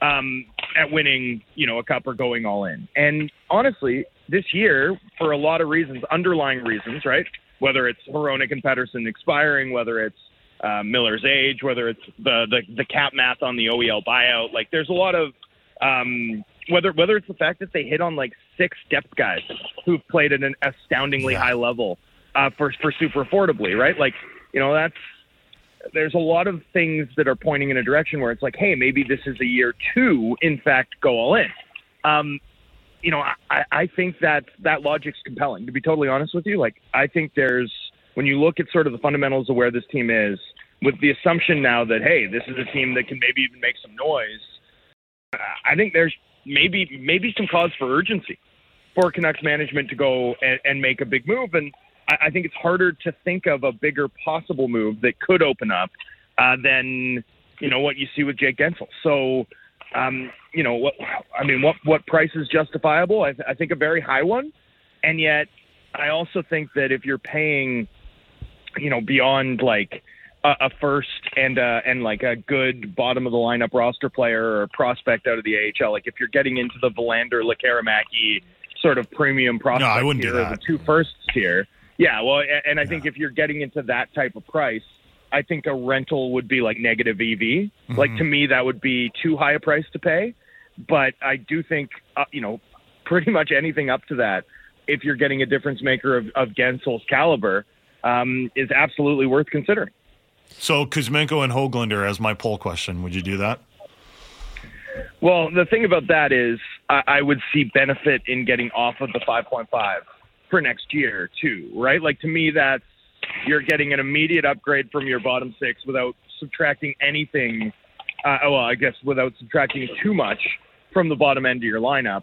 L: Um, at winning, you know, a cup or going all in. And honestly, this year, for a lot of reasons, underlying reasons, right? Whether it's Hronek and Pedersen expiring, whether it's uh, Miller's age, whether it's the, the the cap math on the OEL buyout, like there's a lot of um, whether whether it's the fact that they hit on like six depth guys who've played at an astoundingly high level uh, for for super affordably, right? Like you know that's there's a lot of things that are pointing in a direction where it's like, hey, maybe this is a year to, in fact, go all in. Um, you know, I, I think that that logic's compelling. To be totally honest with you, like I think there's when you look at sort of the fundamentals of where this team is, with the assumption now that hey, this is a team that can maybe even make some noise, uh, I think there's maybe maybe some cause for urgency for Canucks management to go and, and make a big move. And I, I think it's harder to think of a bigger possible move that could open up uh, than you know what you see with Jake Guentzel. So. Um, you know what? I mean, what what price is justifiable? I, th- I think a very high one, and yet I also think that if you're paying, you know, beyond like a, a first and uh, and like a good bottom of the lineup roster player or prospect out of the AHL, like if you're getting into the Willander Lekkerimaki sort of premium prospect
B: No, I wouldn't
L: tier, or
B: that.
L: the two firsts tier, yeah. Well, a- and I think if you're getting into that type of price. I think a rental would be like negative EV. Like to me, that would be too high a price to pay. But I do think, uh, you know, pretty much anything up to that, if you're getting a difference maker of, of Guentzel's caliber, um, is absolutely worth considering.
B: So Kuzmenko and Hoglander as my poll question. Would you do that?
L: Well, the thing about that is, I, I would see benefit in getting off of the 5.5 for next year too, right? Like to me, that's you're getting an immediate upgrade from your bottom six without subtracting anything. Uh, well, I guess without subtracting too much from the bottom end of your lineup.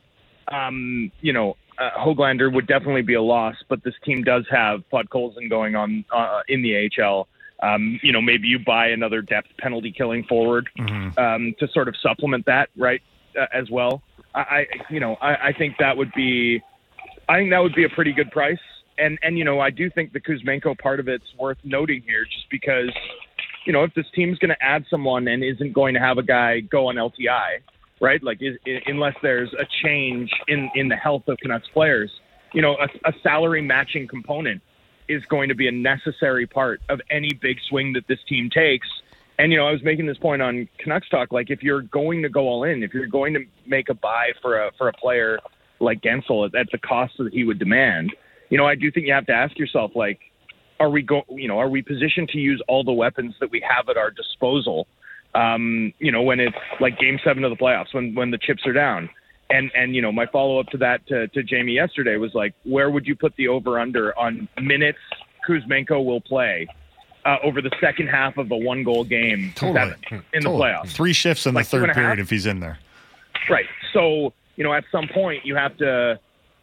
L: Um, you know, uh, Hoglander would definitely be a loss, but this team does have Podkolzin going on uh, in the AHL. Um, you know, maybe you buy another depth penalty killing forward um, to sort of supplement that, right, uh, as well. I, I you know, I, I think that would be, I think that would be a pretty good price. And and you know, I do think the Kuzmenko part of it's worth noting here, just because, you know, if this team's going to add someone and isn't going to have a guy go on LTI, right? Like, is, i unless there's a change in in the health of Canucks players, you know, a, a salary matching component is going to be a necessary part of any big swing that this team takes. And you know, I was making this point on Canucks talk. Like, if you're going to go all in, if you're going to make a buy for a for a player like Guentzel at, at the cost that he would demand, you know, I do think you have to ask yourself, like, are we go? You know, are we positioned to use all the weapons that we have at our disposal? Um, you know, when it's like Game Seven of the playoffs, when when the chips are down. And and you know, my follow up to that to, to Jamie yesterday was like, where would you put the over under on minutes Kuzmenko will play uh, over the second half of a one goal game
B: Totally.
L: seven in the
B: Totally.
L: playoffs?
B: Three shifts in
L: Like
B: the third
L: a half?
B: period if he's in there.
L: Right. So, you know, at some point you have to.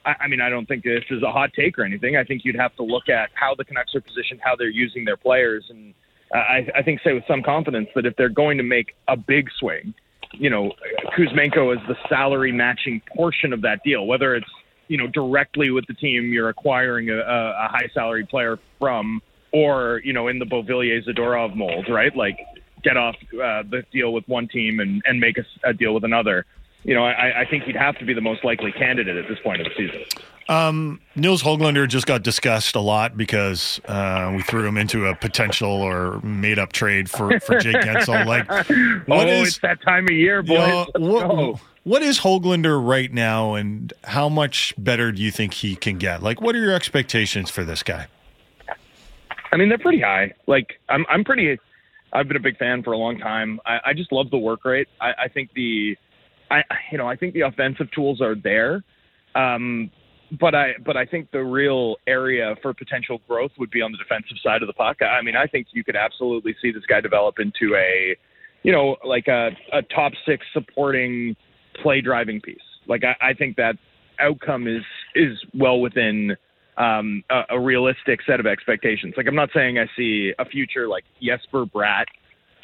L: I, I mean, I don't think this is a hot take or anything. I think you'd have to look at how the Canucks are positioned, how they're using their players, and I, I think say with some confidence that if they're going to make a big swing, you know, Kuzmenko is the salary matching portion of that deal, whether it's you know directly with the team you're acquiring a, a, a high salary player from, or you know in the Beauvillier Zadorov mold, right? Like get off uh, the deal with one team and, and make a deal with another. You know, I, I think he'd have to be the most likely candidate at this point of the season.
B: Um, Nils Hoglander just got discussed a lot because uh, we threw him into a potential or made up trade for, for Jake Guentzel. [laughs] Like, what
L: oh,
B: is-
L: it's that time of year, boys.
B: Yeah,
L: Let's
B: what, what is Hoglander right now, and how much better do you think he can get? Like, what are your expectations for this guy?
L: I mean, they're pretty high. Like, I'm, I'm pretty. I've been a big fan for a long time. I, I just love the work rate. I, I think the, I, you know, I think the offensive tools are there. Um, but I, but I think the real area for potential growth would be on the defensive side of the puck. I mean, I think you could absolutely see this guy develop into a, you know, like a, a top six supporting play driving piece. Like, I, I think that outcome is is well within um, a, a realistic set of expectations. Like I'm not saying I see a future like Jesper Bratt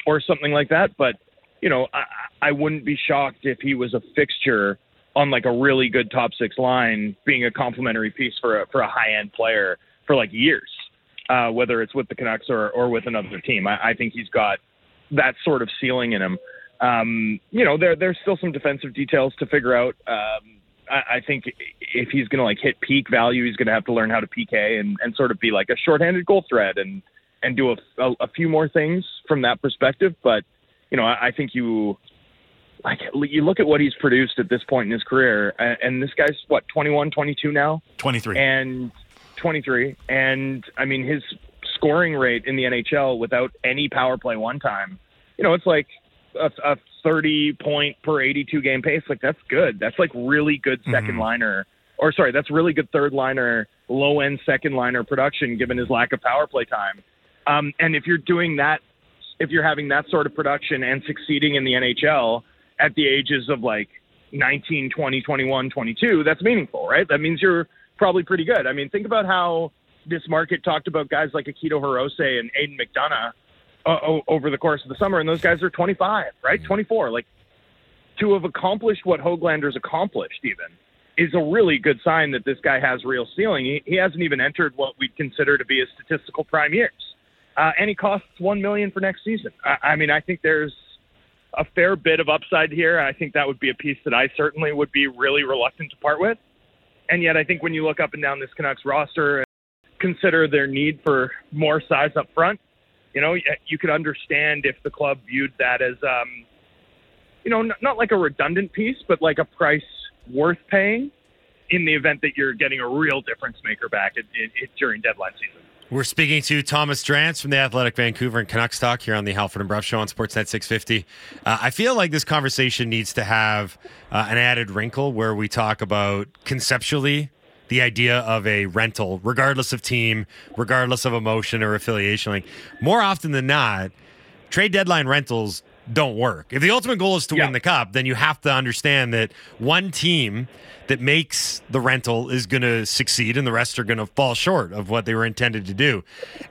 L: or something like that, but you know I, I wouldn't be shocked if he was a fixture on like a really good top six line, being a complementary piece for a for a high end player for like years, uh, whether it's with the Canucks or or with another team. I, I think he's got that sort of ceiling in him. Um, you know, there there's still some defensive details to figure out. Um, I, I think if he's going to like hit peak value, he's going to have to learn how to PK and, and sort of be like a shorthanded goal threat and and do a, a, a few more things from that perspective. But you know, I, I think you like you look at what he's produced at this point in his career, and, and this guy's what 21, 22 now,
B: 23.
L: and 23, and I mean his scoring rate in the NHL without any power play one time, you know, it's like a, a 30 point per 82 game pace. Like that's good. That's like really good 2nd liner, or sorry, that's really good third liner low end second liner production given his lack of power play time. Um, and if you're doing that, if you're having that sort of production and succeeding in the NHL at the ages of like 19, 20, 21, 22, that's meaningful, right? That means you're probably pretty good. I mean, think about how this market talked about guys like Akito Hirose and Aidan McDonough uh, over the course of the summer, and those guys are 25, right? 24. Like to have accomplished what Hoglander's accomplished, even is a really good sign that this guy has real ceiling. He, he hasn't even entered what we'd consider to be his statistical prime years, uh, and he costs one million for next season. I, I mean, I think there's a fair bit of upside here. I think that would be a piece that I certainly would be really reluctant to part with. And yet, I think when you look up and down this Canucks roster and consider their need for more size up front, you know, you could understand if the club viewed that as, um, you know, not, like a redundant piece, but like a price worth paying in the event that you're getting a real difference maker back in, in, in, during deadline season.
G: We're speaking to Thomas Drance from the Athletic Vancouver and Canucks Talk here on the Halford and Brough Show on Sportsnet 650. Uh, I feel like this conversation needs to have uh, an added wrinkle where we talk about conceptually the idea of a rental, regardless of team, regardless of emotion or affiliation. Like more often than not, trade deadline rentals don't work. If the ultimate goal is to
L: Yeah.
G: win the cup, then you have to understand that one team that makes the rental is going to succeed and the rest are going to fall short of what they were intended to do.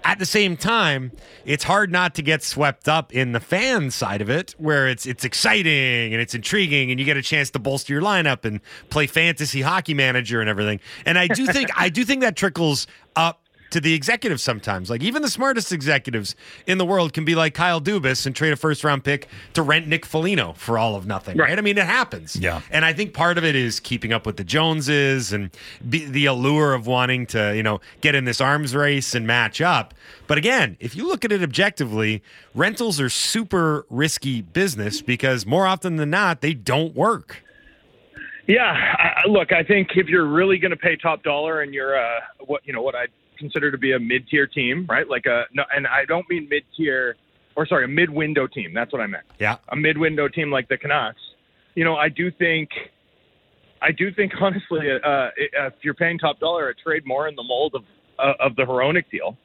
G: At the same time, it's hard not to get swept up in the fan side of it where it's it's exciting and it's intriguing and you get a chance to bolster your lineup and play fantasy hockey manager and everything. And I do think I do think that trickles up to the executives sometimes. Like even the smartest executives in the world can be like Kyle Dubas and trade a first round pick to rent Nick Foligno for all of nothing. Right. I mean, it happens.
B: Yeah.
G: And I think part of it is keeping up with the Joneses and be, the allure of wanting to, you know, get in this arms race and match up. But again, if you look at it objectively, rentals are super risky business because more often than not, they don't work.
L: Yeah, I, I- look, I think if you're really going to pay top dollar and you're uh, what you know what I consider to be a mid-tier team, right? Like a no, and I don't mean mid-tier or sorry, a mid-window team. That's what I meant.
G: Yeah.
L: A mid-window team like the Canucks. You know, I do think I do think [laughs] honestly, uh, if you're paying top dollar, a trade more in the mold of uh, of the Hronek deal,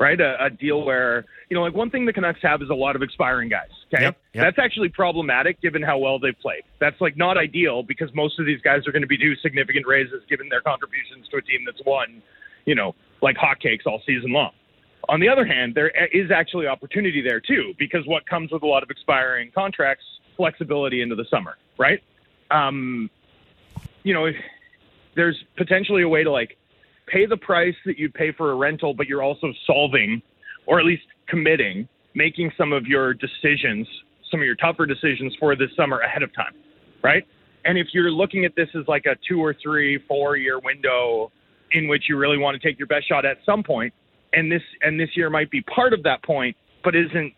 L: right? A, a deal where you know, like one thing the Canucks have is a lot of expiring guys. Okay,
G: Yep, yep.
L: that's actually problematic given how well they've played. That's like not ideal because most of these guys are going to be due significant raises given their contributions to a team that's won, you know, like hotcakes all season long. On the other hand, there is actually opportunity there too, because what comes with a lot of expiring contracts, flexibility into the summer, right? Um, you know, there's potentially a way to like pay the price that you'd pay for a rental, but you're also solving, or at least committing, making some of your decisions, some of your tougher decisions for this summer ahead of time, right? And if you're looking at this as like a two or three, four year window in which you really want to take your best shot at some point, and this and this year might be part of that point, but isn't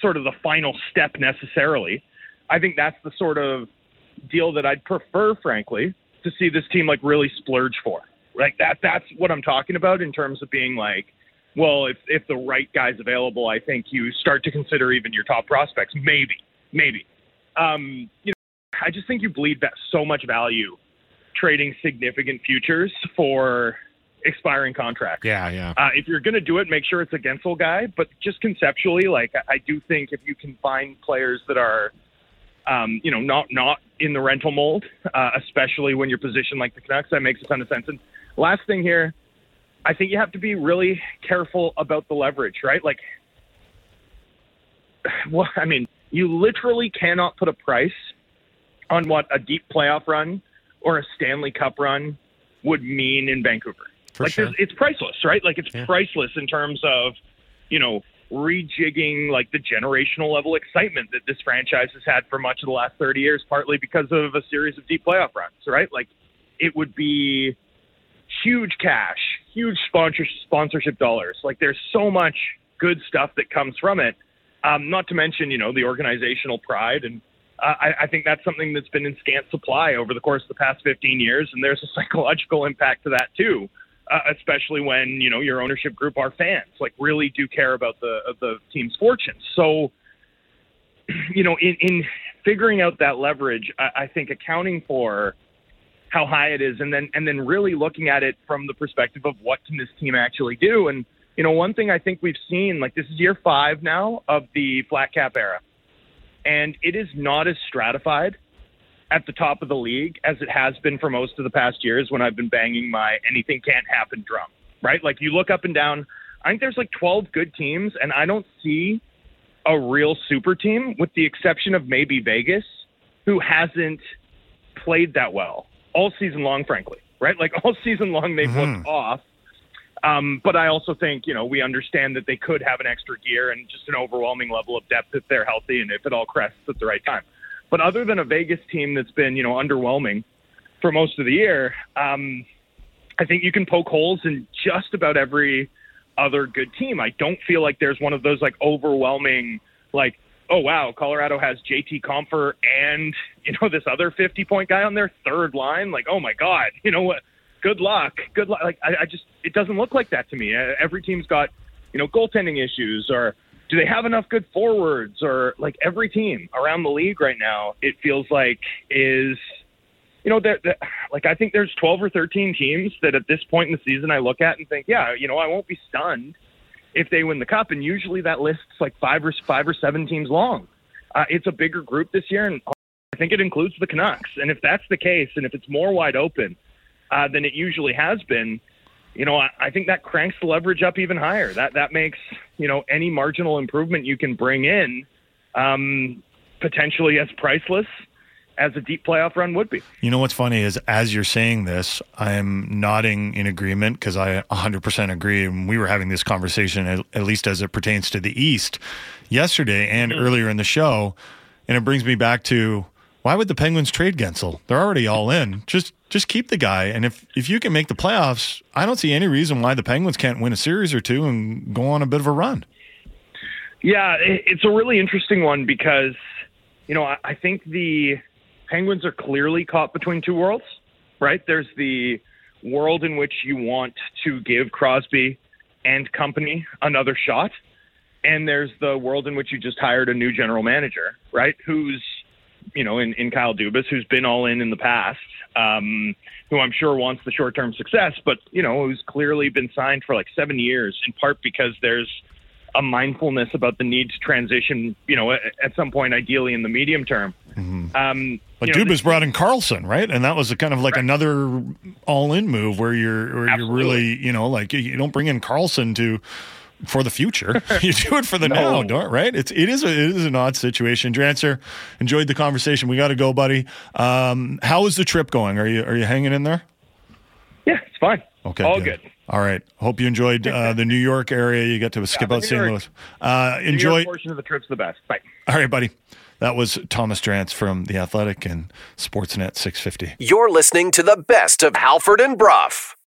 L: sort of the final step necessarily. I think that's the sort of deal that I'd prefer, frankly, to see this team like really splurge for. Like that that's what I'm talking about in terms of being like, well, if if the right guy's available, I think you start to consider even your top prospects. Maybe. Maybe. Um, you know, I just think you bleed that so much value trading significant futures for expiring contracts.
G: Yeah, yeah.
L: Uh, if you're going to do it, make sure it's a Guentzel guy. But just conceptually, like I do think if you can find players that are, um, you know, not not in the rental mold, uh, especially when you're positioned like the Canucks, that makes a ton of sense. And last thing here, I think you have to be really careful about the leverage, right? Like, [sighs] well, I mean, you literally cannot put a price on what a deep playoff run or a Stanley Cup run would mean in Vancouver.
G: For
L: like
G: sure.
L: it's priceless, right? Like it's
G: Yeah.
L: priceless in terms of, you know, rejigging like the generational level excitement that this franchise has had for much of the last 30 years, partly because of a series of deep playoff runs, right? Like it would be huge cash, huge sponsor sponsorship dollars. Like there's so much good stuff that comes from it. Um, not to mention, you know, the organizational pride and I, I think that's something that's been in scant supply over the course of the past 15 years, and there's a [laughs] psychological impact to that too, uh, especially when you know your ownership group are fans, like really do care about the of the team's fortunes. So, [clears throat] you know, in, in figuring out that leverage, I, I think accounting for how high it is, and then and then really looking at it from the perspective of what can this team actually do. And you know, one thing I think we've seen, like this is year five now of the flat cap era, and it is not as stratified at the top of the league as it has been for most of the past years when I've been banging my anything can't happen drum. Right, like you look up and down. I think there's like 12 good teams, and I don't see a real super team, with the exception of maybe Vegas, who hasn't played that well all season long, frankly, right? Like [laughs] all season long, they've
B: Mhm.
L: looked off. Um, but I also think, you know, we understand that they could have an extra gear and just an overwhelming level of depth if they're healthy and if it all crests at the right time. But other than a Vegas team that's been, you know, underwhelming for most of the year, um, I think you can poke holes in just about every other good team. I don't feel like there's one of those like overwhelming, like, oh wow, Colorado has JT Compher and you know this other 50 point guy on their third line. Like, oh my god, [laughs] you know what? Good luck, good luck. Like, I, I just it doesn't look like that to me. Every team's got you know goaltending issues, or do they have enough good forwards, or like every team around the league right now, it feels like is you know, that like I think there's 12 or 13 teams that at this point in the season I look at and think, yeah, you know, I won't be stunned if they win the cup. And usually that list's like five or five or seven teams long. Uh, it's a bigger group this year, and I think it includes the Canucks. And if that's the case, and if it's more wide open uh, than it usually has been, you know, I, I think that cranks the leverage up even higher. That that makes you know any marginal improvement you can bring in um, potentially as priceless as a deep playoff run would be.
B: You know what's funny is as you're saying this, I'm nodding in agreement because I 100% agree. And we were having this conversation, at, at least as it pertains to the East, yesterday and earlier in the show. And it brings me back to why would the Penguins trade Guentzel? They're already all in. Just just keep the guy. And if if you can make the playoffs, I don't see any reason why the Penguins can't win a series or two and go on a bit of a run.
L: Yeah, it's a really interesting one because, you know, I, I think the Penguins are clearly caught between two worlds, right? There's the world in which you want to give Crosby and company another shot, and there's the world in which you just hired a new general manager, right? Who's, you know, in, in Kyle Dubas, who's been all in in the past, um, who I'm sure wants the short term success, but, you know, who's clearly been signed for like seven years, in part because there's a mindfulness about the need to transition, you know, at, at some point, ideally in the medium term. Um,
B: But
L: you know,
B: Dubas brought in Karlsson, right? And that was a kind of like another all-in move where you're where you're really, you know, like you don't bring in Karlsson to for the future. [laughs] you do it for the now,
L: No.
B: don't right? It's it is a, it is an odd situation. Drancer, enjoyed the conversation. We got to go, buddy. Um, how is the trip going? Are you are you hanging in there?
L: Yeah, it's fine.
B: Okay,
L: All good.
B: All right. Hope you enjoyed uh, the New York area. You got to skip
L: the
B: out
L: New
B: St.
L: York-
B: Louis. Uh,
L: The
B: enjoy.
L: portion of the trip's the best. Bye.
B: All right, buddy. That was Thomas Drance from The Athletic and Sportsnet 650.
A: You're listening to the best of Halford and Brough.